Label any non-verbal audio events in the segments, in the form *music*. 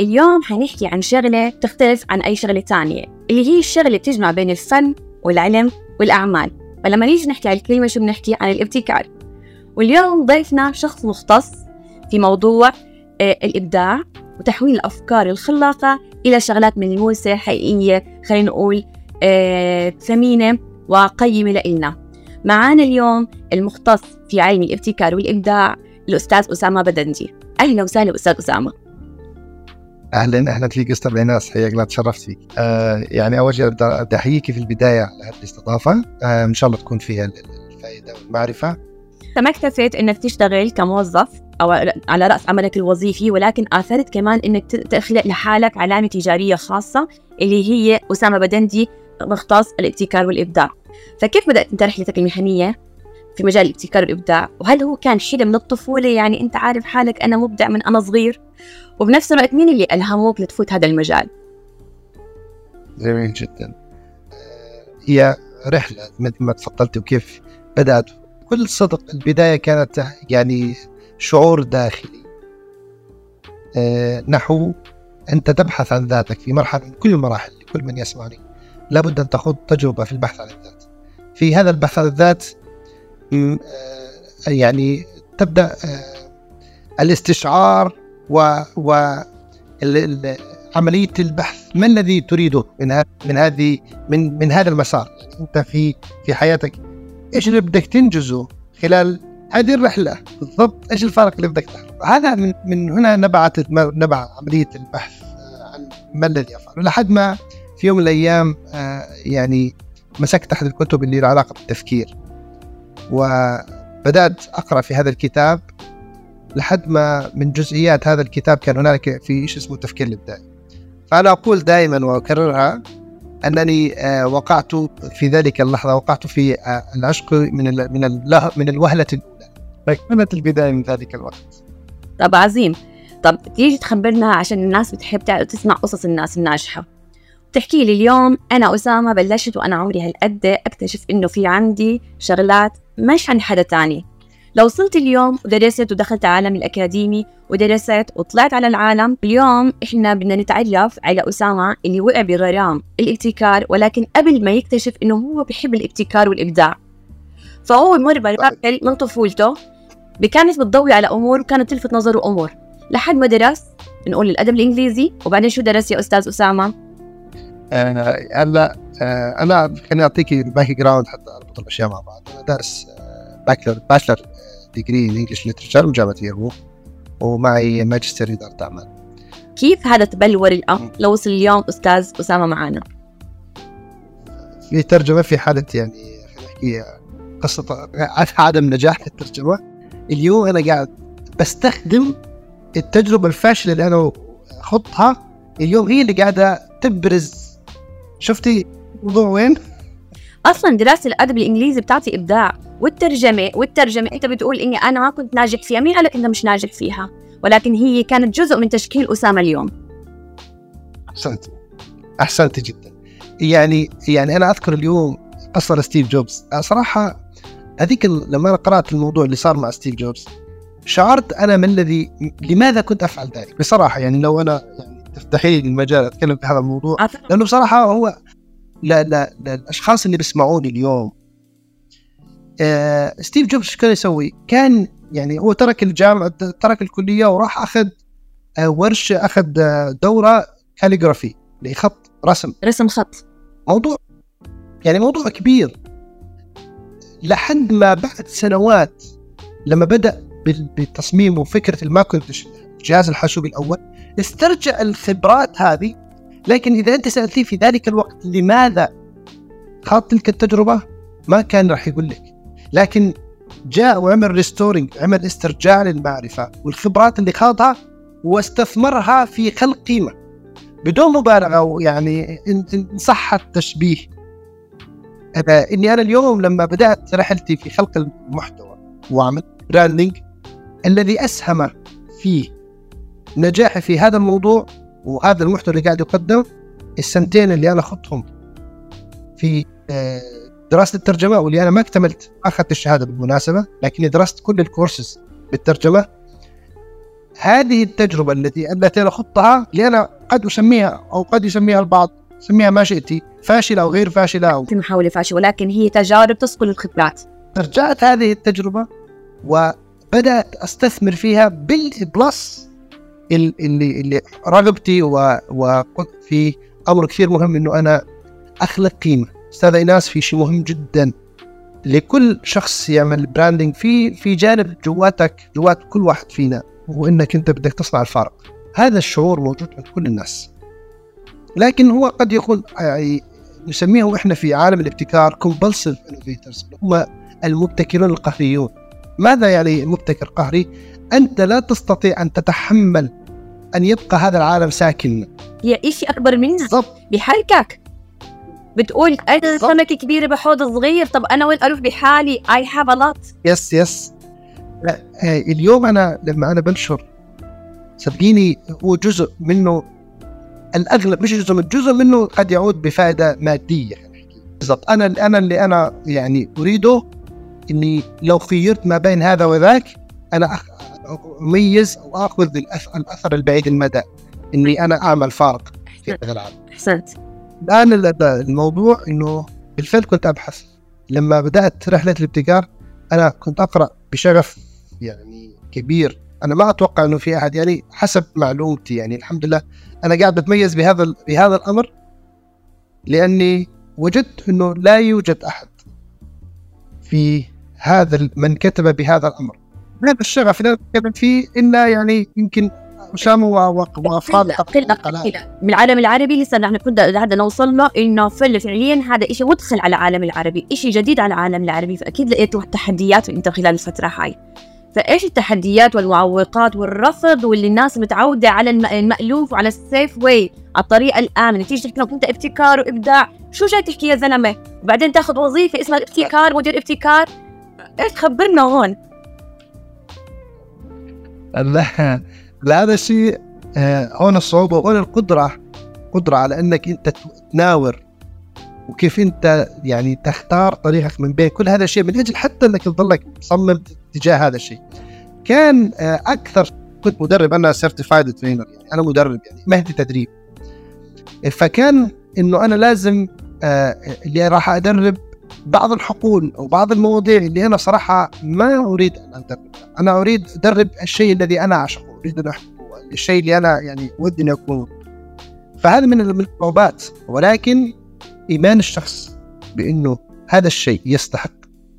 اليوم حنحكي عن شغلة تختلف عن أي شغلة تانية اللي هي الشغلة اللي بتجمع بين الفن والعلم والأعمال. فلما نيجي نحكي عن الكلمة شو بنحكي؟ عن الابتكار. واليوم ضيفنا شخص مختص في موضوع آه، الإبداع وتحويل الأفكار الخلاقة إلى شغلات ملموسة حقيقية خلينا نقول آه، ثمينة وقيمة لإلنا. معانا اليوم المختص في علم الابتكار والإبداع الأستاذ أسامة بدندي. أهلا وسهلا أستاذ أسامة. أهلا أهلا فيك أستاذ ايناس حياك الله تشرفت فيك. آه يعني أول شيء بدي احييك في البداية على هذه الاستضافة. آه إن شاء الله تكون فيها الفائدة والمعرفة. انت ما اكتفيت إنك تشتغل كموظف أو على رأس عملك الوظيفي ولكن آثرت كمان إنك تخلق لحالك علامة تجارية خاصة اللي هي أسامة بدندي مختص الابتكار والإبداع. فكيف بدأت أنت رحلتك المهنية؟ في مجال الابتكار والابداع وهل هو كان حلم من الطفولة؟ يعني أنت عارف حالك أنا مبدع من أنا صغير. وبنفس الوقت مين اللي ألهموك لتفوت هذا المجال؟ جميل جدا. هي رحلة مثل ما تفضلت وكيف بدأت. كل صدق البداية كانت يعني شعور داخلي. نحو أنت تبحث عن ذاتك في مرحلة من كل المراحل لكل من يسمعني. لابد أن تخوض تجربة في البحث عن الذات. في هذا البحث عن الذات يعني تبدأ الاستشعار و, و عملية البحث. ما الذي تريده من من هذه من من هذا المسار؟ أنت في في حياتك. إيش اللي بدك تنجزه خلال هذه الرحلة بالضبط؟ إيش الفارق اللي بدك تحققه هذا من من هنا نبعت نبع عملية البحث عن ما الذي افعله لحد ما في يوم من الأيام يعني مسكت أحد الكتب اللي لها علاقة بالتفكير. وبدأت أقرأ في هذا الكتاب لحد ما من جزئيات هذا الكتاب كان هنالك في شيء اسمه التفكير الابداعي فأنا أقول دائما وأكررها أنني آه، وقعت في ذلك اللحظة وقعت في آه، العشق من من من الوهلة الاولى فكانت البداية من ذلك الوقت. طب عظيم. طب تيجي تخبرنا عشان الناس بتحب تسمع قصص الناس الناجحة. تحكي لي اليوم أنا أسامة بلشت وأنا عمري هالقد أكتشف إنه في عندي شغلات مش عند حدا تاني. لو وصلت اليوم ودرست ودخلت عالم الأكاديمي ودرست وطلعت على العالم اليوم إحنا بدنا نتعرف على أسامة اللي وقع بغرام الابتكار ولكن قبل ما يكتشف إنه هو بحب الابتكار والإبداع. فهو مر بمراحل من طفولته كانت بتضوي على أمور وكانت تلفت نظره أمور. لحد ما درس نقول الأدب الإنجليزي وبعدين شو درس يا أستاذ أسامة؟ هلا آه أنا خليني اعطيكي ال background حتى اربط الاشياء مع بعض. أنا دارس bachelor bachelor degree in English literature من جامعة يرموك ومعي ماجستير اداره أعمال. كيف هذا تبلور الامر لو وصل اليوم أستاذ أسامة معنا؟ في ترجمة في حالة يعني خلينا نحكي قصة عدم نجاح الترجمة. اليوم أنا قاعد بستخدم التجربة الفاشلة اللي أنا خضتها. اليوم هي اللي قاعدة تبرز شفتي الموضوع وين؟ أصلا دراسة الأدب الإنجليزي بتعطي إبداع والترجمة والترجمة أنت بتقول إني أنا ما كنت ناجح فيها مين قالك أنت مش ناجح فيها؟ ولكن هي كانت جزء من تشكيل أسامة اليوم. أحسنت. أحسنت جدا. يعني يعني أنا أذكر اليوم قصة ستيف جوبز. صراحة هذيك لما أنا قرأت الموضوع اللي صار مع ستيف جوبز شعرت أنا ما الذي لماذا كنت أفعل ذلك؟ بصراحة يعني لو أنا يعني تفتحي لي المجال أتكلم في هذا الموضوع. لأنه بصراحة هو لا لا الأشخاص اللي بيسمعوني اليوم آه ستيف جوبز إيش كان يسوي؟ كان يعني هو ترك الجامعة ترك الكلية وراح أخذ آه ورشة أخذ آه دورة كاليغرافي اللي خط رسم. رسم خط. موضوع يعني موضوع كبير. لحد ما بعد سنوات لما بدأ بالتصميم وفكرة الماكنتوش الجهاز الحاسوبي الأول استرجع الخبرات هذه لكن إذا أنت سالتيه في ذلك الوقت لماذا خاض تلك التجربة ما كان راح يقول لك. لكن جاء وعمل restoring عمل استرجاع للمعرفة والخبرات اللي خاضها واستثمرها في خلق قيمة. بدون مبالغة يعني إن صح التشبيه. إني أنا اليوم لما بدأت رحلتي في خلق المحتوى وعمل branding الذي أسهم في نجاحي في هذا الموضوع وهذا المحتوى اللي قاعد يقدم السنتين اللي أنا خضتهم في آه دراسة الترجمة واللي أنا ما اكتملت أخذت الشهادة بالمناسبة لكني درست كل الكورسز بالترجمة. هذه التجربة التي التي أنا خضتها اللي أنا قد أسميها أو قد يسميها البعض سميها ما شئتي فاشلة أو غير فاشلة أو في محاولة فاشلة ولكن هي تجارب تصقل الخبرات. رجعت هذه التجربة وبدأت أستثمر فيها بال plus اللي اللي رغبتي وقلت في أمر كثير مهم إنه أنا أخلق قيمة. أستاذ إيناس في شيء مهم جدا. لكل شخص يعمل branding في في جانب جواتك جوات كل واحد فينا هو انك أنت بدك تصنع الفارق. هذا الشعور موجود عند كل الناس. لكن هو قد يكون يعني نسميهم إحنا في عالم الابتكار compulsive innovators هم المبتكرون القهريون. ماذا يعني مبتكر قهري؟ أنت لا تستطيع أن تتحمل أن يبقى هذا العالم ساكن. هي شيء أكبر منك بالضبط. بحركك. بتقول أنا سمكة كبيرة بحوض صغير طب أنا وين أروح بحالي؟ I have a lot yes yes لا اليوم أنا لما أنا بنشر صدقيني هو جزء منه الأغلب مش جزء من جزء منه قد يعود بفائدة مادية. بالضبط. أنا أنا اللي أنا يعني أريده إني لو خيرت ما بين هذا وذاك أنا اميز أو اخذ الأثر البعيد المدى إني أنا أعمل فارق في هذا العالم. أحسنت. الآن الموضوع إنه بالفعل كنت أبحث. لما بدأت رحلة الابتكار أنا كنت أقرأ بشغف يعني كبير. أنا ما أتوقع إنه في أحد يعني حسب معلومتي يعني الحمد لله أنا قاعد بتميز بهذا بهذا الأمر لأني وجدت إنه لا يوجد أحد في هذا من كتب بهذا الأمر. هذا الشغف اللي أنا بتكلم فيه الا يعني يمكن أسامة وأفراد قلة قليله من العالم العربي لسه نحن كنا قاعدة نوصل له إنه فعليا هذا شيء مدخل على العالم العربي شيء جديد على العالم العربي فأكيد لقيتوا تحديات انت خلال الفترة هاي. فإيش التحديات والمعوقات والرفض واللي الناس متعودة على المألوف وعلى السيف واي على الطريقة الآمنة؟ تيجي تحكي لك انت ابتكار وإبداع شو جاي تحكي يا زلمة؟ وبعدين تاخذ وظيفة اسمها الابتكار مدير ابتكار. إيش خبرنا هون؟ لا هذا الشيء آه، هون الصعوبة وهون القدرة. قدرة على أنك أنت تناور وكيف أنت يعني تختار طريقك من بين كل هذا الشيء من أجل حتى أنك تظلك مصمم تجاه هذا الشيء. كان آه، أكثر كنت مدرب. أنا سيرتيفايد ترينر يعني أنا مدرب يعني مهدي تدريب. فكان إنه أنا لازم آه اللي راح أدرب بعض الحقول أو بعض المواضيع اللي أنا صراحة ما أريد أن ادربها، أنا أريد أدرب الشيء الذي أنا أعشقه، أريد أن أحبه، الشيء اللي أنا يعني ودي اني اكون. فهذا من الصعوبات ولكن إيمان الشخص بأنه هذا الشيء يستحق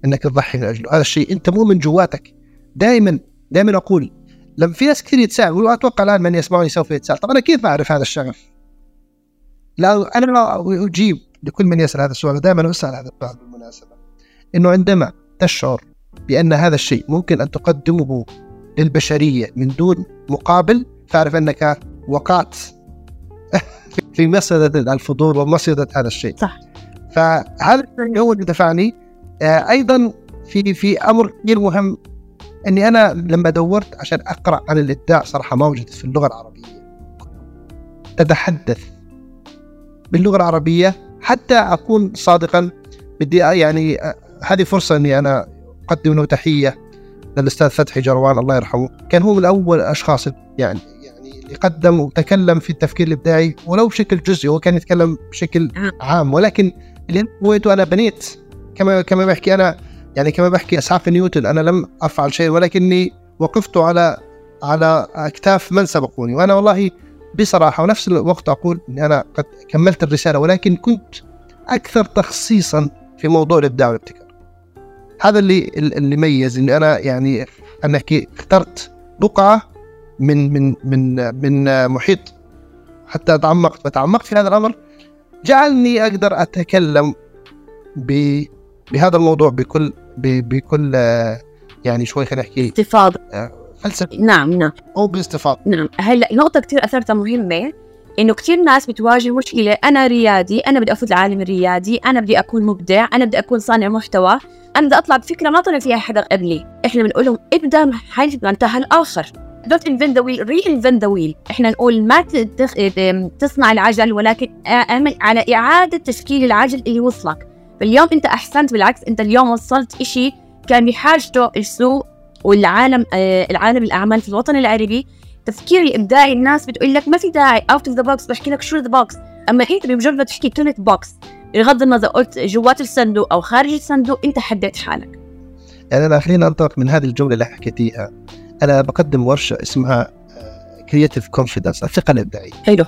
أنك تضحي من اجله، هذا الشيء أنت مؤمن جواتك. دائما دائما أقول لما في ناس كثير يتساءل واتوقع الآن من يسمعني سوف يتساءل، طب أنا كيف أعرف هذا الشغف؟ لا أنا لا أجيب لكل من يسأل هذا السؤال دائما أسأل هذا السؤال بالمناسبة. إنه عندما تشعر بأن هذا الشيء ممكن أن تقدمه للبشرية من دون مقابل فاعرف أنك وقعت *laughs* في مصيدة الفضول ومصيدة هذا الشيء. صح. فهذا هو اللي دفعني. آه، أيضا في في أمر كثير مهم إني أنا لما دورت عشان أقرأ عن الإبداع صراحة ما وجدت في اللغة العربية. تتحدث باللغة العربية حتى أكون صادقا بدي يعني هذه فرصة إني أنا اقدم له تحية للأستاذ فتحي جروان الله يرحمه. كان هو من اول الاشخاص يعني يعني اللي قدم وتكلم في التفكير الإبداعي ولو بشكل جزئي هو كان يتكلم بشكل عام. ولكن اللي هويته أنا بنيت. كما كما بحكي أنا يعني كما بحكي أسعاف نيوتن أنا لم أفعل شيء ولكني وقفت على على أكتاف من سبقوني. وأنا والله بصراحة ونفس الوقت أقول إني أنا قد كملت الرسالة ولكن كنت أكثر تخصيصا في موضوع الإبداع والابتكار. هذا اللي اللي ميز إني أنا يعني أنا اخترت بقعة من من من من محيط حتى تعمقت فتعمقت في هذا الأمر جعلني أقدر أتكلم بهذا الموضوع بكل بكل يعني شوي خلينا نحكي استفاضه آه، فلسفي نعم نعم. أو بإستفاضة. نعم. هلا نقطة كثير أثرتها مهمة. إنه كثير ناس بتواجه مشكلة. أنا ريادي أنا بدي أفوت العالم الريادي. أنا بدي أكون مبدع. أنا بدي أكون صانع محتوى. أنا بدي أطلع بفكرة ما طلع فيها حدا قبلي. إحنا بنقول لهم ابدا حيث انتهى الآخر. Don't invent the wheel reinvent the wheel. إحنا نقول ما تصنع العجل ولكن أعمل على إعادة تشكيل العجل اللي وصلك. فاليوم أنت أحسنت بالعكس أنت اليوم وصلت إشي كان بحاجته السوق والعالم آه، العالم الأعمال في الوطن العربي التفكير الابداعي الناس بتقول لك ما في داعي out of the box بحكي لك شو the box أما أنت بمجرد ما تحكي كلمه box بغض النظر قلت جوات الصندوق أو خارج الصندوق أنت حددت حالك. يعني أنا خلينا انطلق من هذه الجملة اللي حكيتيها أنا بقدم ورشة اسمها creative confidence الثقة الإبداعية. حلو.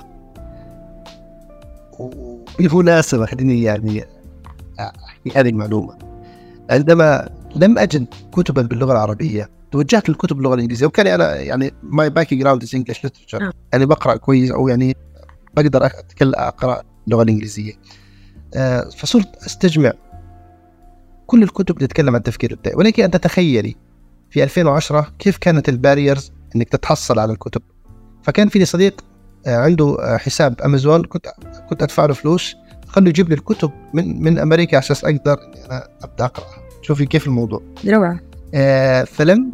وبالمناسبه خليني يعني أحكي هذه المعلومة. عندما لم أجد كتبا باللغة العربية توجهت للكتب باللغة الإنجليزية. وكان أنا يعني my background is English literature يعني بقرأ كويس أو يعني بقدر أتكلم أقرأ اللغة الإنجليزية. آه، فصرت أستجمع كل الكتب اللي تتكلم عن التفكير الابداعي ولكن أن تتخيلي في 2010 كيف كانت الباريرز إنك تتحصل على الكتب. فكان في لي صديق آه، عنده آه، حساب أمازون. كنت كنت أدفع له فلوس. خلوا يجيب لي الكتب من من أمريكا عشان أقدر إني أنا أبدأ اقرا شوفي كيف الموضوع. روعة. آه فلم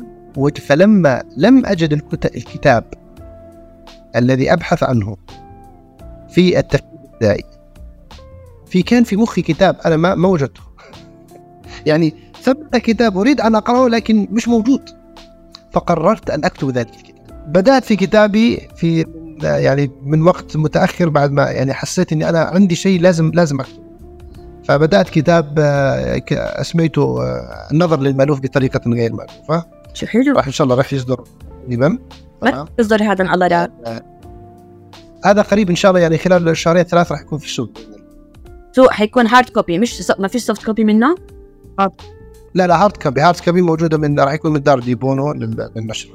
فلما لم أجد الكتاب الذي أبحث عنه في التفكير الابداعي في كان في مخي كتاب أنا ما ما وجدته. *laughs* يعني ثبت كتاب أريد أن أقرأه لكن مش موجود. فقررت أن أكتب ذلك الكتاب. بدأت في كتابي في يعني من وقت متأخر بعد ما يعني حسيت إني أنا عندي شيء لازم لازم اكتب فبدأت كتاب آه، اسميته آه، النظر للمألوف بطريقة غير مألوفة. شو حلو. راح إن شاء الله راح يصدر قريبا. متى يصدر هذا الله لا هذا قريب إن شاء الله يعني خلال شهرين ثلاث راح يكون في السوق. سوق حيكون hard copy مش ما فيش soft copy منه؟ لا لا hard copy hard copy موجودة من راح يكون من دار ديبونو للنشر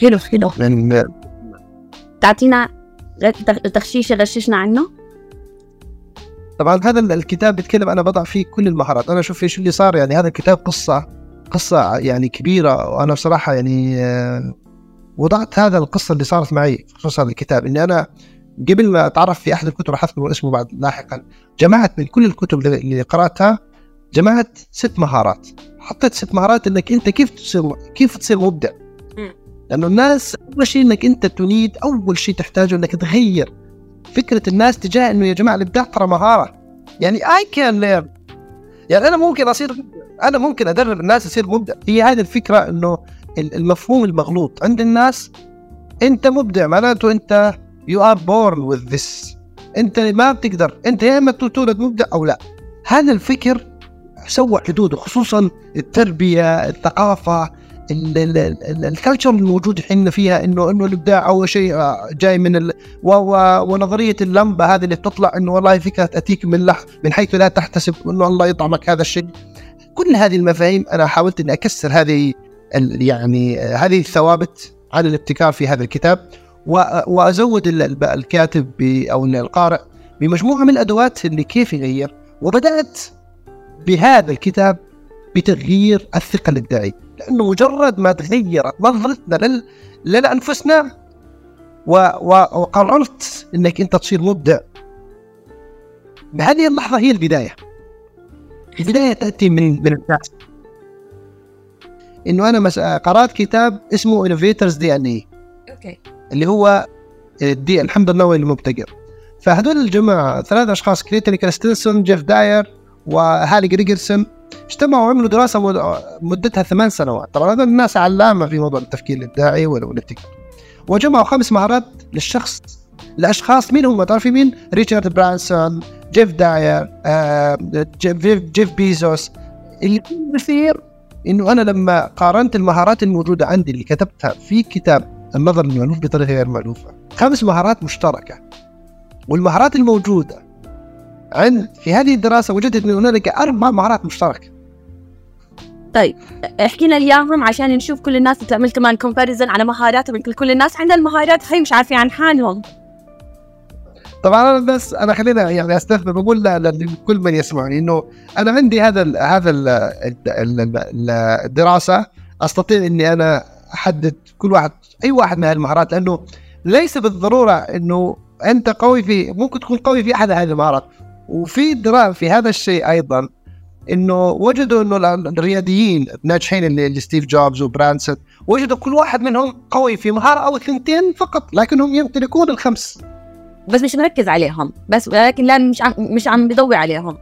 حلو حلو. من تعطينا تخشيش غششنا عنه. طبعا هذا الكتاب بيتكلم أنا بضع فيه كل المهارات. أنا أشوف إيش اللي صار يعني هذا الكتاب قصة قصة يعني كبيرة وأنا بصراحة يعني آه، وضعت هذا القصة اللي صارت معي خصوص هذا الكتاب. إني أنا قبل ما أتعرف في أحد الكتب راح اذكر اسمه بعد لاحقا. جمعت من كل الكتب اللي قرأتها جمعت ست مهارات. حطيت ست مهارات إنك أنت كيف تصير كيف تصير مبدع. لأنه الناس أول شيء إنك أنت تريد أول شيء تحتاجه إنك تغير. فكرة الناس تجاه إنه يا جماعة الإبداع ترى مهارة. يعني I can learn يعني أنا ممكن أصير أنا ممكن أدرب الناس يصير مبدع. هي هذه الفكرة إنه المفهوم المغلوط. عند الناس أنت مبدع معناته أنت you are born with this أنت ما بتقدر. أنت يا إما تولد مبدع أو لا. هذا الفكر سوى حدوده خصوصا التربية الثقافة ال culture الموجود إحنا فيها انه إنه الإبداع أول شيء آه، جاي من ال... و... و... ونظرية اللمبة هذه اللي بتطلع إنه والله فكره اتيك من لح من حيث لا تحتسب إنه الله يطعمك هذا الشيء كل هذه المفاهيم أنا حاولت إني أكسر هذه. يعني آه، هذه الثوابت عن الابتكار في هذا الكتاب و... وأزود الكاتب. أو القارئ بمجموعة من الأدوات اللي كيف يغير وبدأت بهذا الكتاب بتغيير الثقة الإبداعية لأنه مجرد ما تغيرت نظرتنا لل... لانفسنا و... و... وقررت إنك أنت تصير مبدع. بهذه اللحظة هي البداية. البداية تأتي من من الناس. إنه أنا مس... قرأت كتاب اسمه Innovator's DNA okay. اللي هو الدي الحمض النووي المبتكر. فهذول الجماعة ثلاث أشخاص كليتون كريستنسون جيف داير وهالي جريجرسون اجتمعوا وعملوا دراسة مدتها ثمان سنوات. طبعا هذول الناس علامة في موضوع التفكير الإبداعي والابتكار وجمعوا خمس مهارات للشخص الاشخاص مين هم تعرفين مين؟ ريتشارد برانسون جيف داير آه، جيف, جيف بيزوس. اللي إنه أنا لما قارنت المهارات الموجودة عندي اللي كتبتها في كتاب النظر للمألوف بطريقة غير مألوفة خمس مهارات مشتركة. والمهارات الموجودة عند في هذه الدراسة وجدت أن هنالك أربع مهارات مشتركة. طيب احكي لنا إياهم عشان نشوف كل الناس تعمل كمان كومباريزن على مهاراتهم يمكن كل الناس عندها المهارات هي مش عارفين عن حالهم. طبعا أنا بس أنا خلينا يعني استخدم بقول لكل من يسمعني إنه أنا عندي هذا ال هذا ال الدراسة أستطيع إني أنا أحدد كل واحد أي واحد من هذه المهارات لأنه ليس بالضرورة إنه أنت قوي في ممكن تكون قوي في أحد هذه المهارات. وفي دراسه في هذا الشيء أيضا إنه وجدوا إنه الرياديين الناجحين اللي ستيف جوبز وبرانسون وجدوا كل واحد منهم قوي في مهارة أو ثنتين فقط لكنهم يمتلكون الخمس. بس مش مركز عليهم بس ولكن لا مش عم مش عم بيضوي عليهم.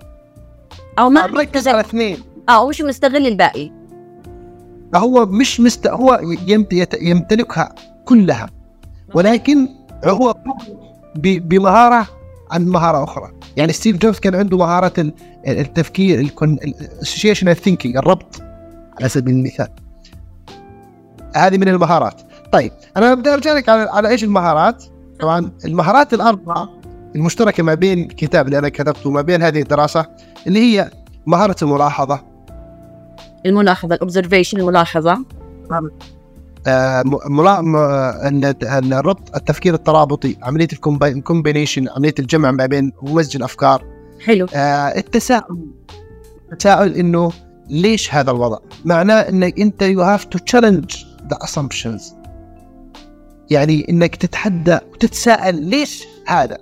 أو ما مركز على اثنين. آه مش مستغل الباقي. هو مش مست هو يمتلكها كلها ولكن هو بمهارة عن مهارة أخرى. يعني ستيف جوبز كان عنده مهارة ال- التفكير ال associational thinking الربط على سبيل المثال. هذه من المهارات. طيب أنا بدي أرجع لك على, على إيش المهارات؟ طبعا المهارات الأربعة المشتركة ما بين الكتاب اللي أنا كتبته وما بين هذه الدراسة اللي هي مهارة الملاحظة. الملاحظة ال observation الملاحظة. آه، الربط التفكير الترابطي عملية ال combination عملية الجمع ما بين ومزج الافكار حلو. آه، التساؤل التساؤل إنه ليش هذا الوضع؟ معناه إنك أنت you have to challenge the assumptions. يعني إنك تتحدى وتتساءل ليش هذا؟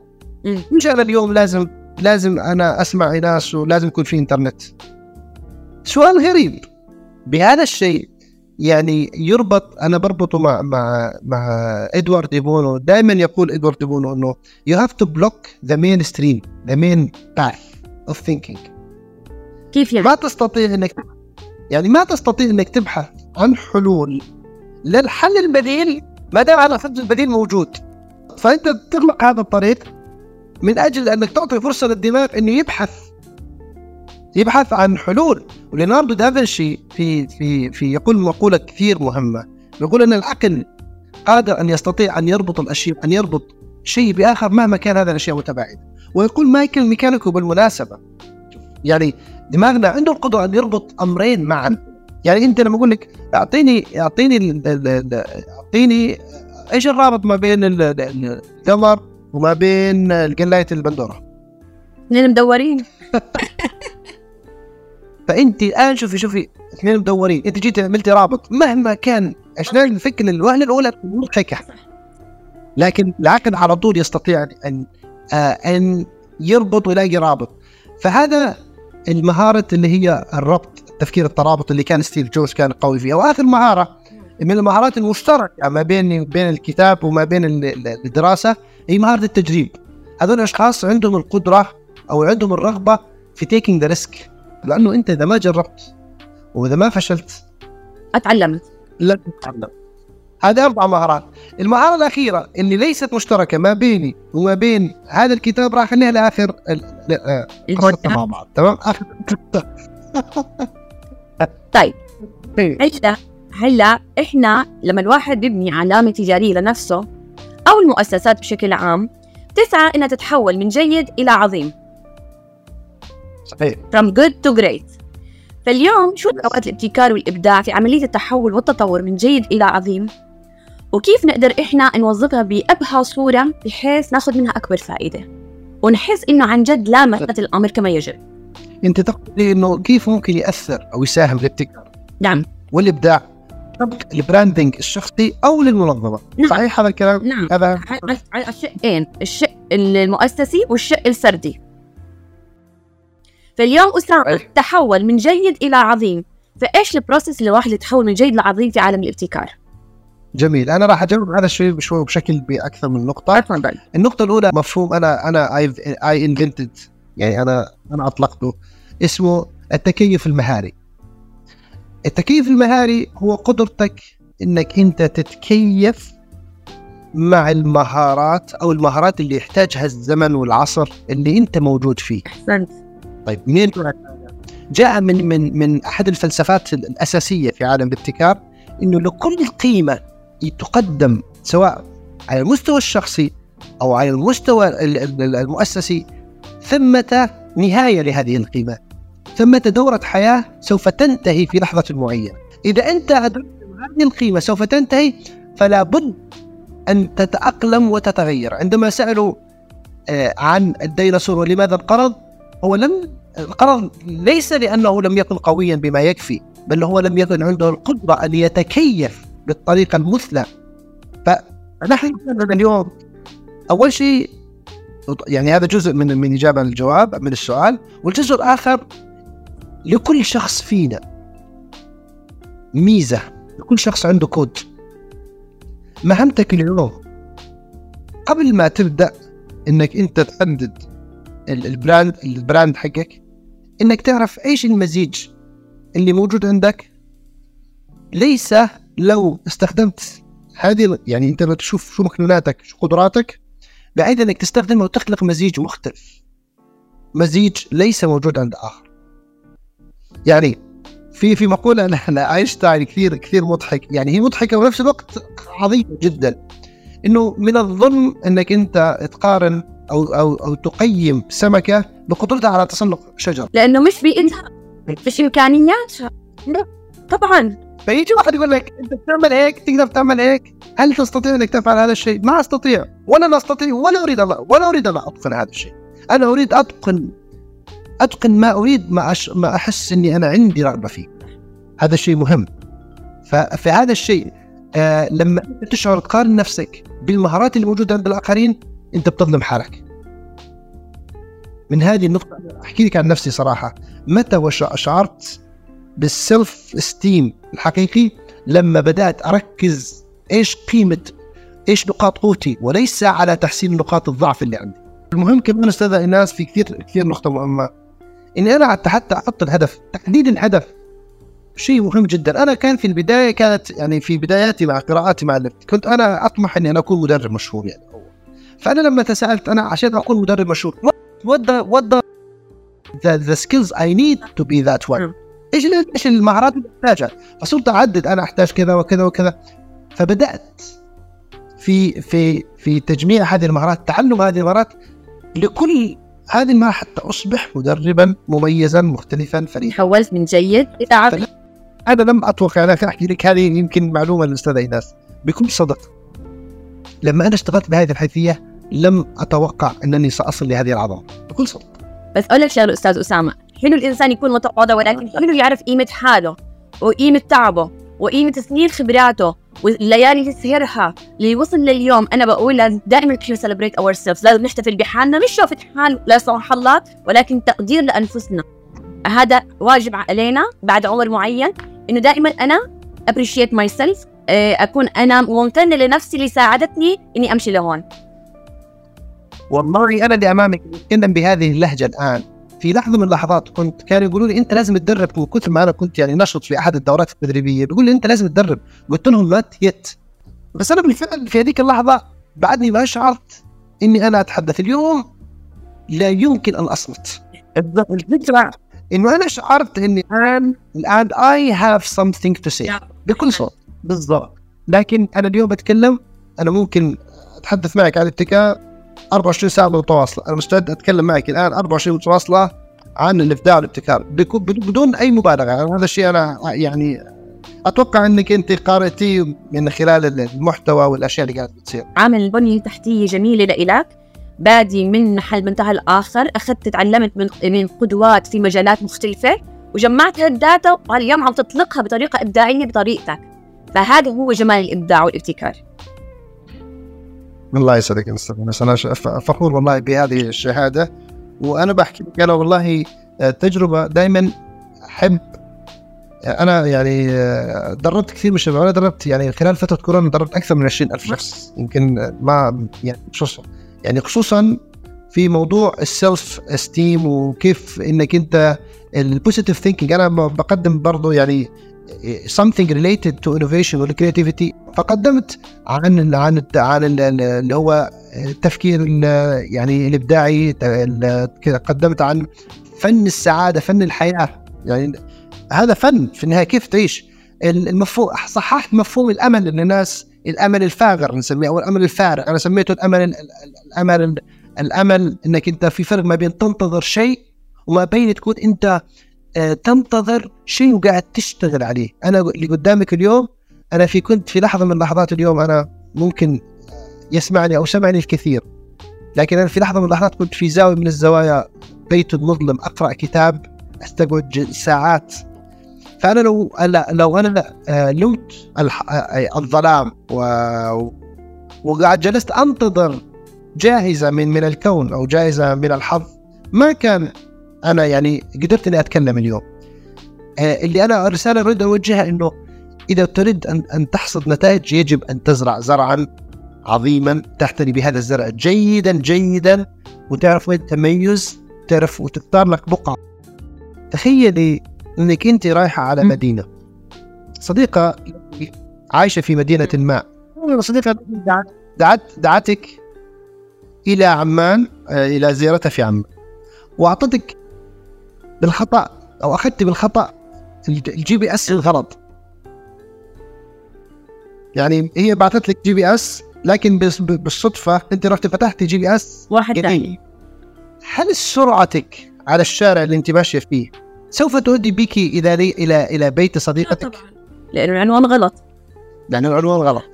مش أنا اليوم لازم لازم أنا أسمع ناس ولازم يكون في إنترنت. سؤال غريب. بهذا الشيء يعني يربط أنا بربطه مع مع مع إدوارد ديبونو دائما يقول إدوارد ديبونو إنه you have to block the mainstream the main path of thinking. كيف يعني؟ ما تستطيع إنك يعني ما تستطيع إنك تبحث عن حلول للحل البديل ما دام على الحل البديل موجود. فأنت تغلق هذا الطريق من أجل أنك تعطي فرصة للدماغ إنه يبحث يبحث عن حلول. وليوناردو دافنشي في في في يقول مقولة كثير مهمة. يقول إن العقل قادر أن يستطيع أن يربط الأشياء أن يربط شيء بآخر مهما كان هذا الأشياء متباعده ويقول مايكل ميكانيكو بالمناسبة يعني دماغنا عنده القدرة أن يربط أمرين معا. يعني أنت لما أقول لك أعطيني أعطيني ال- ال- ال- أعطيني إيش الرابط ما بين ال- ال- القمر وما بين قلايه البندورة؟ اثنين مدورين. *laughs* فأنت الآن شوفي شوفي اثنين مدورين. أنت جيت عملتي رابط. مهما كان عشان الفكرة الوهله الأولى مضحكه لكن العقل على طول يستطيع أن آه أن يربط ويلاقي رابط. فهذا المهارة اللي هي الربط التفكير الترابط اللي كان ستيف جوبز كان قوي فيها واخر مهارة من المهارات المشتركة ما بين بين الكتاب وما بين ال- ال- الدراسة هي مهارة التجريب. هذول الأشخاص عندهم القدرة أو عندهم الرغبة في taking the risk لأنه أنت إذا ما جربت وإذا ما فشلت اتعلمت لن تتعلم. هذه أربع مهارات. المهارة الأخيرة اللي ليست مشتركة ما بيني وما بين هذا الكتاب راح اخليها لآخر آه، قصتنا مع بعض. تمام؟ آخر *laughs* طيب. هلا هلا إحنا لما الواحد بيبني علامة تجارية لنفسه أو المؤسسات بشكل عام تسعى إنها تتحول من جيد إلى عظيم. صحيح. From good to great. فاليوم شو اوقات الابتكار والإبداع في عملية التحول والتطور من جيد إلى عظيم؟ وكيف نقدر إحنا نوظفها بأبهى صورة بحيث ناخذ منها أكبر فائدة؟ ونحس إنه عن جد لامست الأمر كما يجب. أنت تقصدي إنه كيف ممكن يأثر أو يساهم بالابتكار نعم. والإبداع. طبق ال branding الشخصي أو للمنظمة. نعم. صحيح هذا الكلام؟ نعم. هذا؟ على على الشقين الشق المؤسسي والشق الفردي فاليوم صحيح. تحول من جيد إلى عظيم فإيش ال process اللي الواحد يتحول من جيد لعظيم في عالم الابتكار؟ جميل أنا راح اجاوب هذا الشيء بشوي بشكل بأكثر من نقطة تفضل النقطة الأولى مفهوم أنا أنا اي انفنتد يعني أنا أنا أطلقته اسمه التكيف المهاري. التكيف المهاري هو قدرتك إنك أنت تتكيف مع المهارات أو المهارات اللي يحتاجها الزمن والعصر اللي أنت موجود فيه. أحسنت طيب منين جاء؟ جاء من من من أحد الفلسفات الأساسية في عالم الابتكار إنه لكل قيمة تقدم سواء على المستوى الشخصي أو على المستوى ال- ال- المؤسسي ثمة نهاية لهذه القيمة ثمة دورة حياة سوف تنتهي في لحظة معينة إذا أنت أدركت هذه القيمة سوف تنتهي فلا بد أن تتأقلم وتتغير عندما سألوا آه، عن الديناصور ولماذا انقرض هو لم انقرض ليس لأنه لم يكن قويا بما يكفي بل هو لم يكن عنده القدرة أن يتكيف بالطريقة المثلى. فنحن اليوم أول شيء يعني هذا جزء من من إجابة الجواب من السؤال. والجزء الآخر لكل شخص فينا ميزة لكل شخص عنده كود. مهمتك اليوم قبل ما تبدأ إنك أنت تحدد ال brand ال brand حقك إنك تعرف إيش المزيج اللي موجود عندك. ليس لو استخدمت هذه يعني أنت لما تشوف شو مكنوناتك شو قدراتك بعيد إنك تستخدمها وتخلق مزيج مختلف. مزيج ليس موجود عند آخر. يعني في في مقولة لاينشتاين كثير كثير مضحك. يعني هي مضحكة ونفس الوقت عظيمة جدا. إنه من الظلم إنك أنت تقارن أو أو أو تقيم سمكة بقدرتها على تسلق شجر. لأنه مش بايدها مش امكانياتها طبعا. فيجي واحد يقول لك أنت بتعمل هيك؟ تقدر تعمل هيك؟ هل تستطيع أنك تفعل هذا الشيء؟ ما أستطيع. ولا استطيع ولا أريد الله ولا أريد ان أتقن هذا الشيء. أنا أريد أتقن أتقن ما أريد ما, أش... ما أحس إني أنا عندي رغبة فيه. هذا الشيء مهم. ففي هذا الشيء آه لما تشعر تقارن نفسك بالمهارات اللي موجودة عند الآخرين انت بتظلم حالك. من هذه النقطة أحكي لك عن نفسي صراحة. متى وشعرت بالسلف استيم الحقيقي؟ لما بدأت أركز إيش قيمة إيش نقاط قوتي وليس على تحسين نقاط الضعف اللي عندي. المهم كمان أستاذ إيناس في كثير كثير نقطة مهمة. إني أنا حتى أحط الهدف تحديد الهدف شيء مهم جدا. أنا كان في البداية كانت يعني في بداياتي مع قراءاتي مع كنت أنا أطمح إني أنا أكون مدرب مشهور يعني. فأنا لما تساءلت أنا عشان اكون مدرب مشهور what the what the the, the skills I need to be that one. إيش إيش المهارات اللي احتاجها فصرت أعدد أنا أحتاج كذا وكذا وكذا. فبدأت في في في تجميع هذه المهارات تعلم هذه المهارات لكل هذه المهارات حتى أصبح مدربا مميزا مختلفا فريدا حولت من جيد إلى أنا لم أتوقع أنا أحكي لك هذه يمكن معلومة للأستاذ أيناس. بكل صدق لما أنا اشتغلت بهذه الحيثية لم أتوقع أنني سأصل لهذه العظمه بكل صدق بس أقول لك شغلة أستاذ أسامة. حلو الإنسان يكون متواضع ولكن حلو يعرف قيمة حاله وقيمة تعبه وقيمة سنين خبراته والليالي اللي سهرها اللي وصل لليوم أنا بقول لازم دائما نحن celebrate ourselves لازم نحتفل بحالنا. مش شوفة حال لا سمح الله ولكن تقدير لأنفسنا. هذا واجب علينا بعد عمر معين إنه دائما أنا appreciate myself أكون أنا ممتنة لنفسي اللي ساعدتني إني أمشي لهون. والله أنا اللي أمامك اتكلم بهذه اللهجة الآن. في لحظة من اللحظات كنت كانوا يقولوا لي أنت لازم تدرب من كثر ما أنا كنت يعني نشط في أحد الدورات التدريبية بيقول لي أنت لازم تدرب. قلت لهم not yet بس أنا بالفعل في هذيك اللحظة بعدني ما شعرت إني أنا أتحدث. اليوم لا يمكن أن أصمت. الفكرة إنه أنا شعرت إني الآن الآن I have something to say بكل صوت. بالضبط. لكن أنا اليوم بتكلم أنا ممكن أتحدث معك عن الابتكار 24 ساعة متواصله أنا مستعد أتكلم معك الآن 24 متواصله عن الابداع والابتكار. بدون أي مبالغة. يعني هذا الشيء أنا يعني أتوقع إنك أنت قارئتي من خلال المحتوى والأشياء اللي قاعدة بتصير عامل بنية تحتية جميلة لإلك. بادي من محل منتهى الآخر. أخذت تعلمت من من قدوات في مجالات مختلفة. وجمعت هالداتا واليوم عم تطلقها بطريقة إبداعية بطريقتك. فهذا هو جمال الإبداع والابتكار. الله يسعدك أستاذ أنا فخور والله بهذه الشهادة. وأنا بحكي لك أنا والله آه، تجربة دائما احب أنا يعني آه، دربت كثير من الشباب. أنا دربت يعني خلال فترة كورونا دربت أكثر من 20 ألف شخص. يمكن ما يعني خصوصا. يعني خصوصا في موضوع ال self esteem وكيف إنك أنت ال positive thinking أنا بقدم برضه يعني something related to innovation وال creativity فقدمت عن عن عن اللي هو التفكير يعني الإبداعي قدمت عن فن السعادة فن الحياة. يعني هذا فن في النهاية كيف تعيش؟ المفهوم صححت مفهوم الأمل ان الناس الأمل الفاغر نسميه أو الأمل الفارغ. أنا سميته الأمل الأمل الأمل إنك أنت في فرق ما بين تنتظر شيء وما بين تكون أنت تنتظر شيء وقاعد تشتغل عليه. أنا اللي قدامك اليوم أنا في كنت في لحظة من لحظات اليوم أنا ممكن يسمعني أو سمعني الكثير. لكن أنا في لحظة من اللحظات كنت في زاوية من الزوايا بيت مظلم أقرأ كتاب أستقعد ساعات. فأنا لو لو أنا آه، لمت آه، الظلام و وقاعد جلست أنتظر جائزة من من الكون أو جائزة من الحظ ما كان أنا يعني قدرت إني أتكلم اليوم. آه، اللي أنا الرسالة أريد أوجهها إنه إذا تريد ان أن تحصد نتائج يجب أن تزرع زرعا عظيما تعتني بهذا الزرع جيدا جيدا وتعرف وين تميز تعرف وتختار لك بقعة. تخيلي إنك أنت رايحة على مدينة. صديقة عايشة في مدينة ما. يوم صديقة دعت دعتك إلى عمان آه، إلى زيارتها في عمان. وأعطتك بالخطأ أو أخذت بالخطأ ال GPS الغلط يعني هي بعثت لك GPS لكن بالصدفة أنت رحت فتحتي GPS واحد ثاني. هل سرعتك على الشارع اللي أنت ماشية فيه سوف تؤدي بك إلى إلى إلى بيت صديقتك؟ طبعا لأنه العنوان غلط. لأنه العنوان غلط.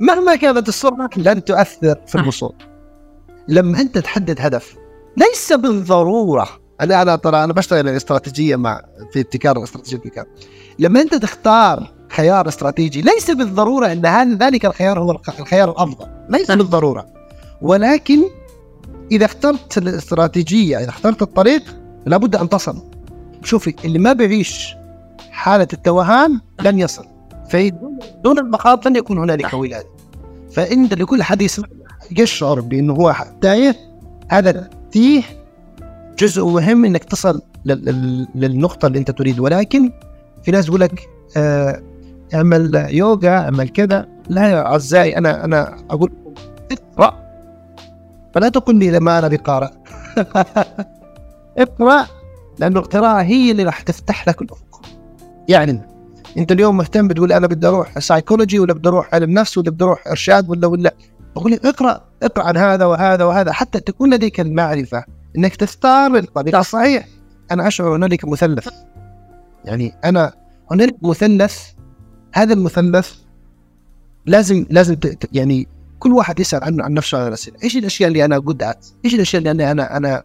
مهما كانت السرعة لن تؤثر في الوصول. لما أنت تحدد هدف ليس بالضرورة أنا أنا ترى أنا بشتغل الاستراتيجيه مع في ابتكار الاستراتيجيه الابتكار لما أنت تختار خيار استراتيجي ليس بالضرورة إن هذا ذلك الخيار هو الخيار الأفضل. ليس بالضرورة. ولكن إذا اخترت الاستراتيجية إذا اخترت الطريق لابد أن تصل. شوفي اللي ما بيعيش حالة التوهان لن يصل. فدون المخاض لن يكون هنالك ولاد فانت لكل حديث يشعر بأنه هو تايه هذا فيه جزء مهم إنك تصل للنقطة اللي أنت تريد. ولكن في ناس يقول لك آه اعمل يوغا اعمل كذا. لا يا أعزائي أنا أنا أقول اقرأ. فلا تقل لي لما أنا بقارئ. *laughs* اقرأ لأنه القراءة هي اللي راح تفتح لك الأفق. يعني أنت اليوم مهتم بتقول أنا بدي أروح سايكولوجي ولا بدي أروح علم نفس ولا بدي أروح إرشاد ولا ولا. بقول لك اقرأ اقرأ عن هذا وهذا وهذا حتى تكون لديك المعرفة. إنك تختار الطريق. الصحيح أنا أشعر هنالك مثلث. يعني أنا هنالك مثلث. هذا المثلث لازم لازم يعني كل واحد يسأل عنه عن نفسه على الاسئله إيش الأشياء اللي أنا جود ات إيش الأشياء اللي أنا أنا أنا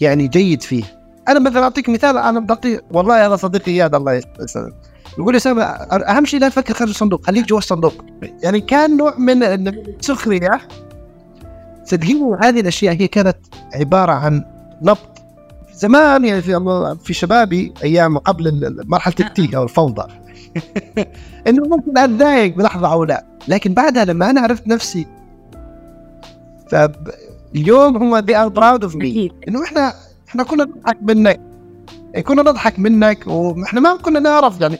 يعني جيد فيه؟ أنا مثلا أعطيك مثال أنا بعطي والله هذا صديقي إياد الله يسلمك يقول لي أهم شيء لا تفكر خارج الصندوق خليك جوا الصندوق. يعني كان نوع من السخرية صدقيني هذه الأشياء هي كانت عبارة عن نبض. زمان يعني في في شبابي أيام قبل مرحلة التيه أو الفوضى *laughs* إنه ممكن أتضايق بلحظة أو لا لكن بعدها لما أنا عرفت نفسي فاليوم هم they are proud of me. إنه إحنا إحنا كنا نضحك منك. كنا نضحك منك وإحنا ما كنا نعرف يعني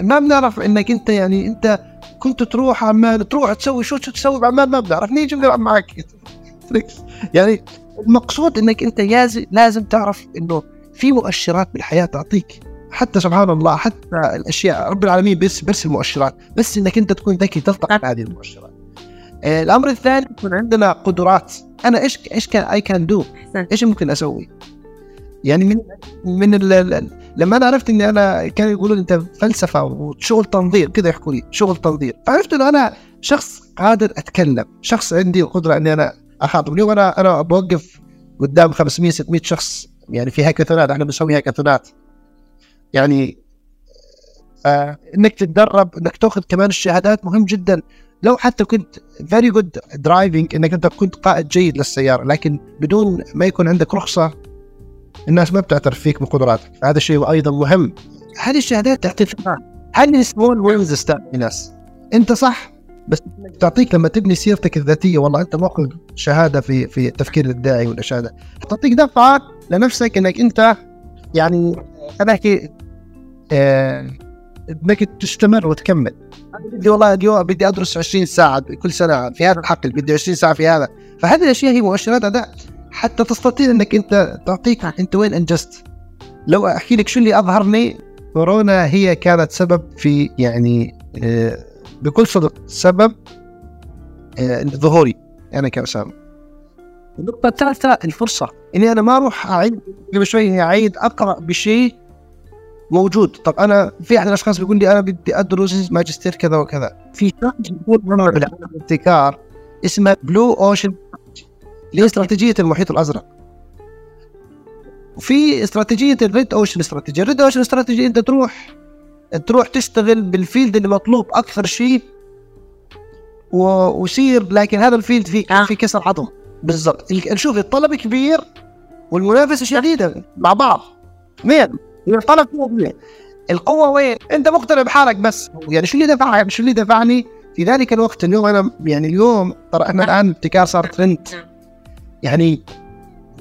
ما بنعرف إنك أنت يعني أنت كنت تروح عمال تروح تسوي شو تسوي بعمال ما بنعرف. نيجي بنلعب معك. *laughs* يعني المقصود إنك أنت لازم تعرف إنه في مؤشرات بالحياة تعطيك. حتى سبحان الله حتى الأشياء رب العالمين بس بس المؤشرات. بس إنك أنت تكون ذكي تلتقط هذه المؤشرات. آه الأمر الثاني يكون عندنا قدرات. أنا إيش إيش كان اي كان دو إيش ممكن أسوي؟ يعني من من لما أنا عرفت إني أنا كانوا يقولوا أنت فلسفة وشغل تنظير كذا يحكوا لي شغل تنظير. فعرفت إنه أنا شخص قادر أتكلم شخص عندي القدره إني أنا اخاطب اليوم أنا أنا بوقف قدام 500 600 شخص يعني في hackathonات إحنا بنسوي hackathonات يعني آه إنك تتدرب إنك تاخذ كمان الشهادات مهم جدا. لو حتى كنت very good driving إنك أنت كنت قائد جيد للسيارة لكن بدون ما يكون عندك رخصة الناس ما بتعترف فيك بقدراتك. هذا الشيء أيضا مهم. هذه الشهادات تعطي ثقة. هذه سمول وينز ناس أنت صح بس تعطيك لما تبني سيرتك الذاتية والله أنت ماخذ شهادة في في التفكير الابداعي ولا شهادة. تعطيك دفعه لنفسك إنك أنت يعني أنا احكي آه إنك تستمر وتكمل. بدي والله اليوم بدي أدرس 20 ساعة كل سنة في هذا الحقل بدي 20 ساعة في هذا. فهذه الأشياء هي مؤشرات أداء. حتى تستطيع إنك أنت تعطيك أنت وين أنجزت. لو أحكي لك شو اللي أظهرني كورونا هي كانت سبب في يعني آه، بكل صدق سبب آه، ظهوري أنا كأسامة. النقطة الثالثة الفرصة. إني أنا ما أروح أعيد قبل شوي أعيد أقرأ بشيء موجود. طب أنا في أحد الأشخاص بيقول لي أنا بدي أدرس ماجستير كذا وكذا. في شيء يقول بالابتكار اسمه blue ocean اللي هي استراتيجية المحيط الأزرق. وفي استراتيجية ال red ocean استراتيجية. ال red ocean استراتيجية أنت تروح تروح تشتغل بال field اللي مطلوب أكثر شيء ويصير لكن هذا ال field في آه. في كسر عظم. بالضبط. نشوف الطلب كبير والمنافسة شديدة مع بعض. مين؟ الطلب كبير القوة وين؟ أنت مقتنع بحالك بس. يعني شو اللي دفعني؟ شو اللي دفعني؟ في ذلك الوقت اليوم أنا يعني اليوم ترى إحنا الآن ابتكار صار ترند يعني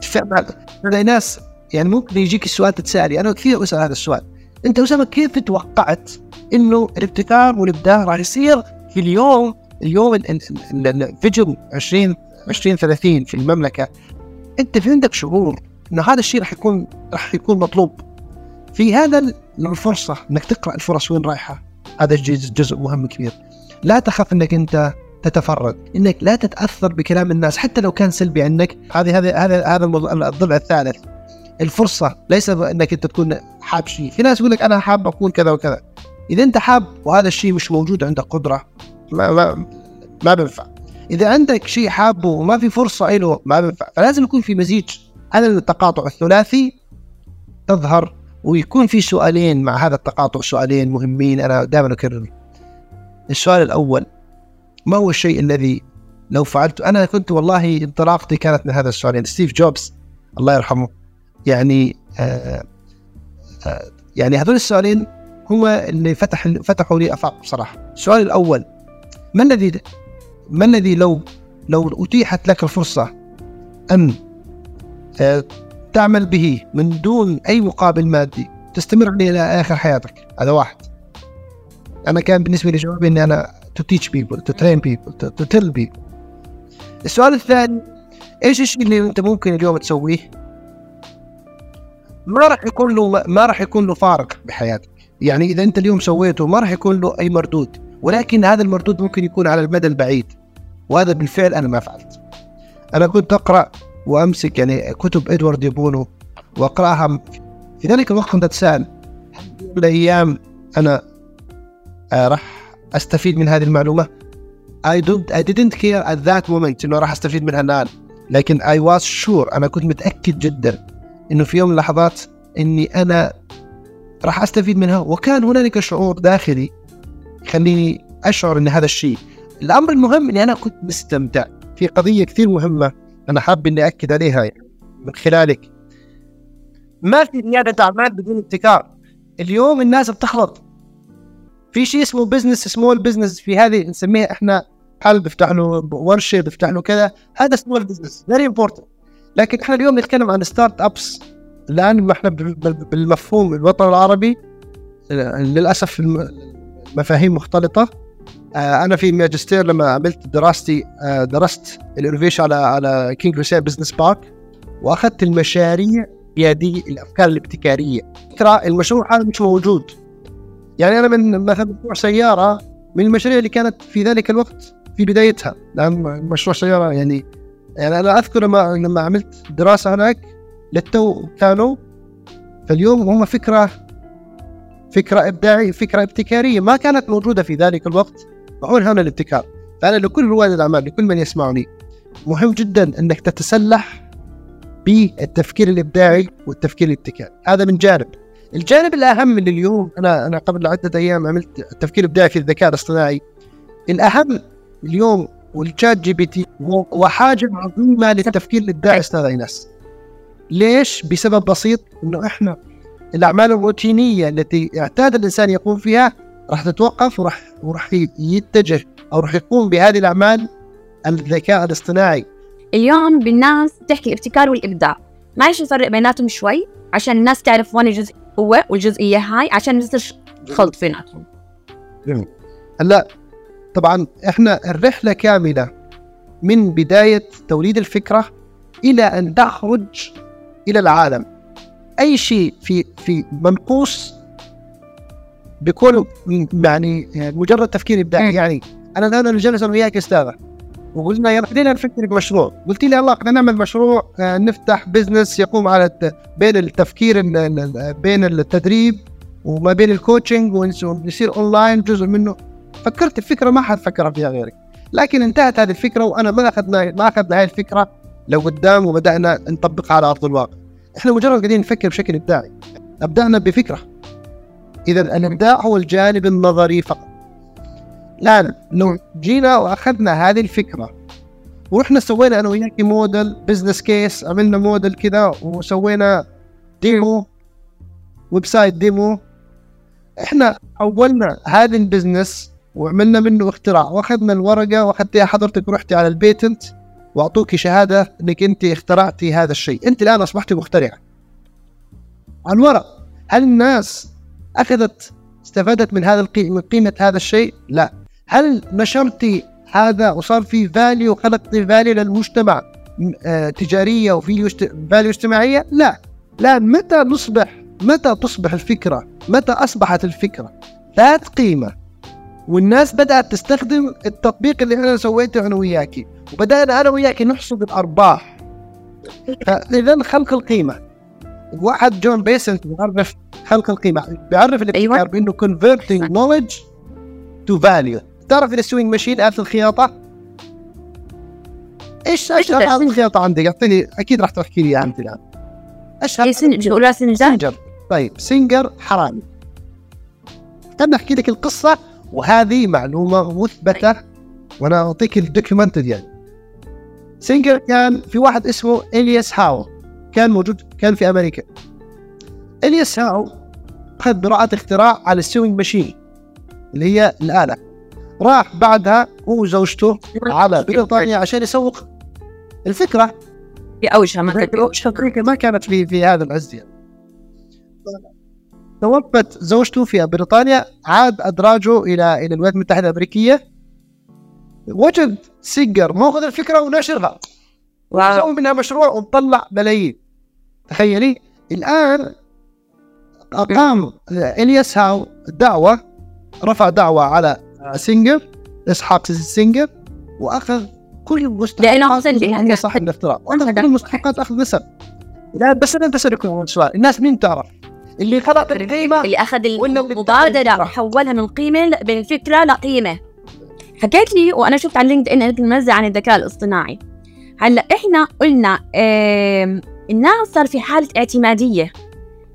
فعلا ناس يعني ممكن يجيك السؤال تتسالي أنا كثير أسأل هذا السؤال؟ أنت أسامة كيف توقعت إنه الابتكار والإبداع راح يصير في اليوم اليوم ال vision 20 2030 في المملكة؟ أنت في عندك شعور إنه هذا الشيء راح يكون راح يكون مطلوب؟ في هذا الفرصة إنك تقرأ الفرص وين رايحة؟ هذا جزء مهم كبير. لا تخاف إنك أنت تتفرد إنك لا تتأثر بكلام الناس حتى لو كان سلبي عنك هذه هذا هذا هذا الضلع الثالث. الفرصة ليس إنك أنت تكون حاب شيء. في ناس يقول لك أنا حاب أكون كذا وكذا. إذا أنت حاب وهذا الشيء مش موجود عندك قدرة. ما ما ما بينفع. إذا عندك شيء حابه وما في فرصة له ما بينفع. فلازم يكون في مزيج. هذا التقاطع الثلاثي تظهر ويكون في سؤالين مع هذا التقاطع سؤالين مهمين. أنا دائما أكرر. السؤال الأول ما هو الشيء الذي لو فعلت؟ أنا كنت والله انطلاقتي كانت من هذا السؤالين يعني ستيف جوبز الله يرحمه يعني آه آه يعني هذول السؤالين هو اللي فتح فتحوا لي آفاق بصراحة. السؤال الأول ما الذي ما الذي لو لو أتيحت لك الفرصة أن آه تعمل به من دون أي مقابل مادي تستمر عليه إلى آخر حياتك؟ هذا واحد. أنا كان بالنسبة لي جوابي إني أنا to teach people to train people to, to tell people. السؤال الثاني إيش الشيء اللي أنت ممكن اليوم تسويه؟ ما راح يكون له ما راح يكون له فارق بحياتك. يعني إذا أنت اليوم سويته ما راح يكون له أي مردود. ولكن هذا المردود ممكن يكون على المدى البعيد. وهذا بالفعل أنا ما فعلت. أنا كنت أقرأ وأمسك يعني كتب إدوارد يبونو وأقرأها. في ذلك الوقت كنت أتساءل الأيام أنا آه راح أستفيد من هذه المعلومة؟ I don't I didn't care at that moment إنه راح أستفيد منها الآن. لكن I was sure أنا كنت متأكد جدا إنه في يوم من اللحظات إني أنا راح أستفيد منها. وكان هنالك شعور داخلي يخليني أشعر إن هذا الشيء. الأمر المهم إني أنا كنت مستمتع. في قضية كثير مهمة أنا حاب إني اكد عليها يعني من خلالك. ما في رياده أعمال بدون ابتكار. اليوم الناس بتخلط في شيء اسمه business small business في هذه نسميها إحنا. حل بيفتح له ورشه بيفتح له كذا. هذا small business very important لكن إحنا اليوم نتكلم عن start-ups الان إحنا بالمفهوم الوطن العربي. للأسف المفاهيم مختلطة. آه، أنا في الماجستير لما عملت دراستي آه، درست ال innovation على على King Hussein Business Park وأخذت المشاريع هذه الأفكار الابتكارية. فكره المشروع هذا مش موجود. يعني أنا من مثلا مشروع سيارة من المشاريع اللي كانت في ذلك الوقت في بدايتها. لأن مشروع سيارة يعني يعني أنا أذكر لما لما عملت دراسة هناك للتو كانوا فاليوم هم فكرة فكرة إبداعية فكرة ابتكارية ما كانت موجودة في ذلك الوقت. وهون هنا الابتكار؟ فأنا لكل رواد الأعمال لكل من يسمعني مهم جدا إنك تتسلح بالتفكير الإبداعي والتفكير الابتكاري. هذا من جانب. الجانب الأهم من اليوم أنا أنا قبل عدة أيام عملت التفكير الابداعي في الذكاء الاصطناعي. الأهم اليوم وال ChatGPT وحاجه عظيمة للتفكير الابداعي أستاذ إيناس. ليش؟ بسبب بسيط إنه إحنا الأعمال الروتينية التي اعتاد الإنسان يقوم فيها راح تتوقف وراح وراح يتجه أو راح يقوم بهذه الأعمال الذكاء الاصطناعي. اليوم بالناس تحكي الابتكار والإبداع. معلش نفرق بيناتهم شوي؟ عشان الناس تعرف وين الجزء هو والجزئية هاي عشان ما يصيرش خلط بيناتهم هلا طبعا إحنا الرحلة كاملة من بداية توليد الفكرة إلى أن تخرج إلى العالم. أي شيء في في منقوص بيكون يعني, مجرد تفكير إبداعي. يعني أنا الآن جالس أنا وياك أستاذة. وقلنا يلا خلينا نفكر بمشروع قلت لي الله بدنا نعمل مشروع آه، نفتح بزنس يقوم على بين التفكير بين التدريب وما بين ال coaching ونصير اونلاين جزء منه. فكرت الفكرة ما حد فكر فيها غيري لكن انتهت هذه الفكرة وأنا ما اخذنا ما اخذنا هذه الفكرة لقدام وبدأنا نطبقها على أرض الواقع. إحنا مجرد قاعدين نفكر بشكل إبداعي. أبدأنا بفكرة. إذا الإبداع هو الجانب النظري فقط. الان لو جينا وأخذنا هذه الفكرة ورحنا سوينا أنا وياك model business case عملنا موديل كذا وسوينا demo website demo إحنا حولنا هذا ال business وعملنا منه اختراع. وأخذنا الورقة وأخذتيها حضرتك ورحتي على ال patent واعطوك شهادة إنك أنت اخترعتي هذا الشيء. أنت الآن أصبحتي مخترعه على الورق هل الناس أخذت استفادت من هذا من قيمة هذا الشيء؟ لا. هل نشرتي هذا وصار في value خلق value للمجتمع آه تجارية وفي value اجتماعية؟ لا. لا متى نصبح متى تصبح الفكرة؟ متى أصبحت الفكرة؟ ذات قيمة. والناس بدأت تستخدم التطبيق اللي أنا سويته أنا وياكي وبدأنا أنا وياكي نحصد الأرباح. اذا خلق القيمة. واحد جون بيسنت بيعرف خلق القيمة بيعرف الابتكار أيوة. بانه converting knowledge to value. تعرف ال sewing machine آلة الخياطة؟ إيش أشهر آلة الخياطة عندك؟ أعطيني أكيد راح تحكي لي أنت الآن. أشهر إيه Singer Singer طيب Singer حرامي. خليني أحكي لك القصة وهذه معلومة مثبتة وأنا أعطيك ال documented يعني Singer كان في واحد اسمه إلياس هاو. كان موجود كان في أمريكا. إلياس هاو اخذ براءة اختراع على ال sewing machine اللي هي الآلة. راح بعدها هو وزوجته على بريطانيا عشان يسوق الفكرة. في أوجها ما ما كانت في في هذا العز يعني. توفت زوجته في بريطانيا عاد أدراجه إلى إلى الولايات المتحدة الأمريكية. وجد Singer ماخذ الفكرة ونشرها. وسوي منها مشروع ومطلع ملايين تخيلي؟ الآن أقام إلياس هاو دعوى رفع دعوى على Singer اسحاق سينجر واخذ كل المستحقات لأنه صاحب الاختراع. واخذ كل المستحقات اخذ نسب لا بس أنا بسالكم سؤال. الناس مين تعرف؟ اللي خلق القيمة اللي أخذ المبادرة وحولها من قيمة من فكرة لقيمه حكيت لي وأنا شفت على LinkedIn المنزل عن الذكاء الاصطناعي. هلأ إحنا قلنا الناس صار في حالة اعتمادية.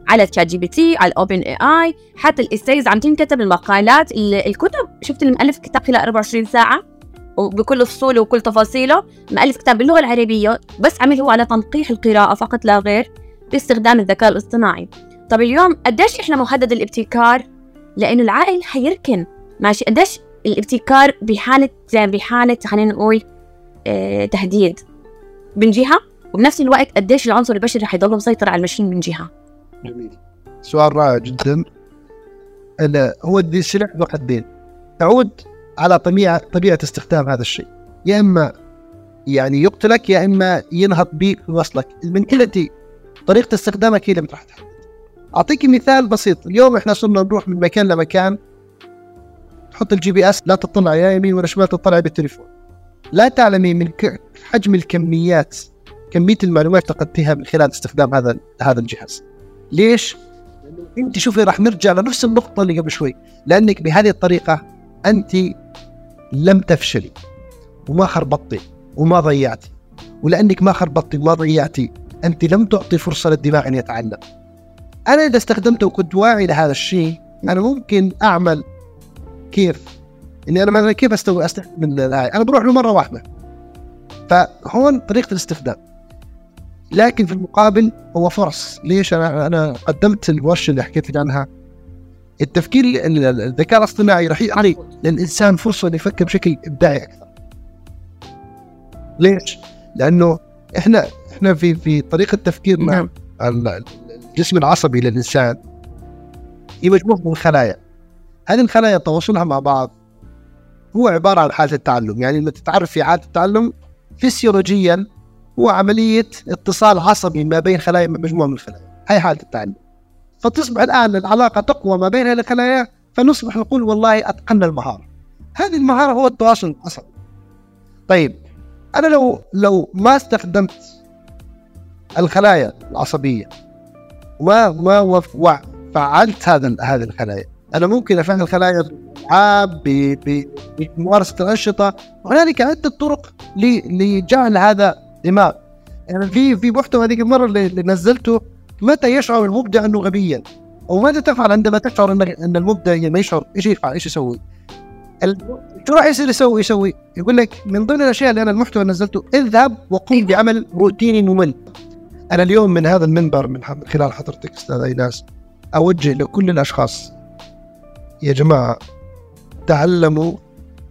على ChatGPT على ال OpenAI حتى الاستيز عم تنكتب المقالات الكتب شفت المؤلف كتاب خلال 24 ساعة؟ وبكل فصوله وكل تفاصيله مؤلف كتاب باللغة العربية بس عمل هو على تنقيح القراءة فقط لا غير باستخدام الذكاء الاصطناعي. طب اليوم قديش إحنا مهدد الابتكار؟ لأنه العقل حيركن. ماشي قديش الابتكار بحالة بحالة خلينا نقول آه تهديد. من جهة وبنفس الوقت قديش العنصر البشري حيضل مسيطر على المشين من جهة. جميل. سؤال رائع جدا. هو دي سلاح ذو حدين تعود على طبيعة طبيعة استخدام هذا الشيء. يا إما يعني يقتلك يا إما ينهض بيك ويوصلك. المنتاليتي طريقة استخدامك هي اللي راح تحدد أعطيك مثال بسيط. اليوم إحنا صرنا نروح من مكان لمكان. تحط ال GPS لا تطلع يا يمين ولا شمال تطلع بالتليفون. لا تعلمي من حجم الكميات كمية المعلومات فقدتها من خلال استخدام هذا هذا الجهاز. ليش؟ انت شوفي راح نرجع لنفس النقطة اللي قبل شوي. لأنك بهذه الطريقة أنت لم تفشلي وما خربطتي وما ضيعتي. ولأنك ما خربطتي وما ضيعتي أنت لم تعطي فرصة للدماغ أن يتعلم. أنا إذا استخدمته وكنت واعي لهذا الشيء أنا ممكن أعمل كيف؟ إني أنا مثلا كيف استوي أستخدم الاي أنا بروح له مرة واحدة. فهون طريقة الاستخدام. لكن في المقابل هو فرص. ليش؟ أنا أنا قدمت الورشة اللي حكيت لك عنها. التفكير الذكاء الاصطناعي راح يعطي للإنسان فرصة إنه يفكر بشكل إبداعي أكثر. ليش؟ لأنه إحنا إحنا في في طريقة تفكيرنا نعم. الجسم العصبي للإنسان هي مجموعه من الخلايا. هذه الخلايا تواصلها مع بعض. هو عبارة عن حالة التعلم. يعني لما تتعرف في حالة التعلم فسيولوجيا هو عملية اتصال عصبي ما بين خلايا مجموعة من الخلايا. هاي حالة التعلم فتصبح الآن العلاقة تقوى ما بين الخلايا فنصبح نقول والله أتقنا المهارة. هذه المهارة هو التواصل العصبي. طيب أنا لو لو ما استخدمت الخلايا العصبية وما ما فعلت هذا هذه الخلايا أنا ممكن أفعل الخلايا بممارسة الأنشطة. هنالك عدة طرق لجعل هذا دماغ. يعني في في محتوى هذيك المرة اللي, اللي نزلته متى يشعر المبدع إنه غبيا؟ أو ماذا تفعل عندما تشعر ان إن المبدع ما يشعر؟ إيش يفعل؟ إيش يسوي؟ شو راح يصير يسوي؟ يسوي؟ يقول لك من ضمن الأشياء اللي أنا المحتوى نزلته اذهب وقم بعمل روتيني ممل. أنا اليوم من هذا المنبر من خلال حضرتك أستاذ أيناس أوجه لكل الأشخاص يا جماعة تعلموا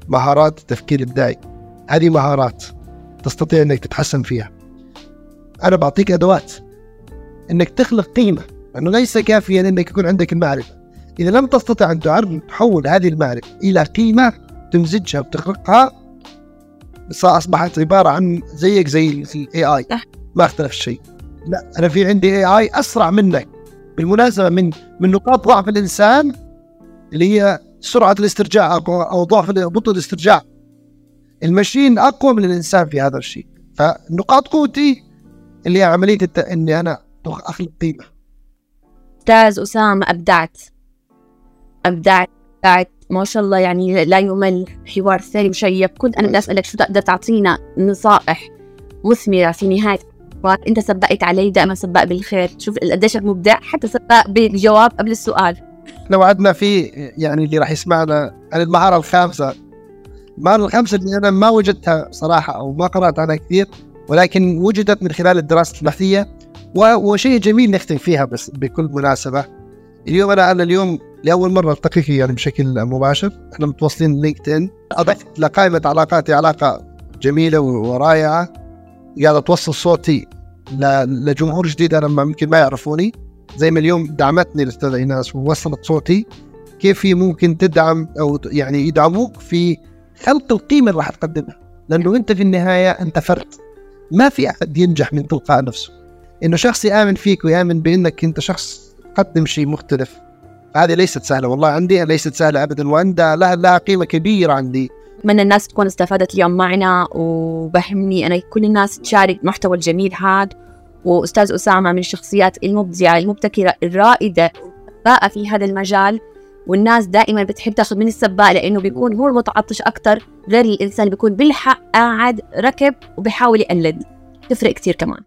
مهارات التفكير الإبداعي. هذه مهارات. تستطيع إنك تتحسن فيها. أنا بعطيك أدوات إنك تخلق قيمة إنه ليس كافيا إنك يكون عندك المعرفة. إذا لم تستطع أن تعرف تحول هذه المعرفة إلى قيمة تمزجها وتخلقها اصبحت عبارة عن زيك زي ال AI. ما اختلف شيء لا أنا في عندي AI أسرع منك. بالمناسبة من من نقاط ضعف الإنسان اللي هي سرعة الاسترجاع أو ضعف بطء الاسترجاع. المشين أقوى من الإنسان في هذا الشيء. فنقاط قوتي اللي هي عملية الت... إني أنا أخلق قيمة. أستاذ أسامة أبدعت. أبدعت أبدعت. ما شاء الله يعني لا يمل حوار ثري مشيق كنت أنا بدي أسألك شو تقدر تعطينا نصائح مثمرة في نهاية الحوار؟ أنت سبقت علي دائما سباق بالخير. شوف قديش مبدع حتى سباق بالجواب قبل السؤال. لو عدنا في يعني اللي راح يسمعنا عن المهارة الخامسة. المهاره الخامسه اللي أنا ما وجدتها صراحة أو ما قرأت عنها كثير ولكن وجدت من خلال الدراسة البحثية. وشيء جميل نختم فيها بس بكل مناسبة. اليوم أنا أنا اليوم لأول مرة ألتقيك يعني بشكل مباشر. إحنا متواصلين لينكد ان اضفت لقائمه علاقاتي علاقة جميلة ورائعة. قاعد أتوصل صوتي لجمهور جديد أنا يمكن ما يعرفوني. زي ما اليوم دعمتني الأستاذة إيناس ووصلت صوتي. كيف هي ممكن تدعم أو يعني يدعموك في خلق القيمة اللي راح تقدمها. لأنه أنت في النهاية أنت فرد. ما في أحد ينجح من تلقاء نفسه. إنه شخص يآمن فيك ويآمن بإنك أنت شخص تقدم شيء مختلف. هذه ليست سهلة والله عندي ليست سهلة ابدا. وعندها لها لها قيمة كبيرة عندي. أتمنى الناس تكون استفادت اليوم معنا وبهمني أنا كل الناس تشارك المحتوى الجميل هذا. وأستاذ أسامة من الشخصيات المبدعة المبتكرة الرائدة في هذا المجال. والناس دائما بتحب تاخذ من السباق لأنه بيكون هو المتعطش أكثر غير الإنسان بيكون بالحق قاعد ركب وبيحاول يقلد. تفرق كثير كمان.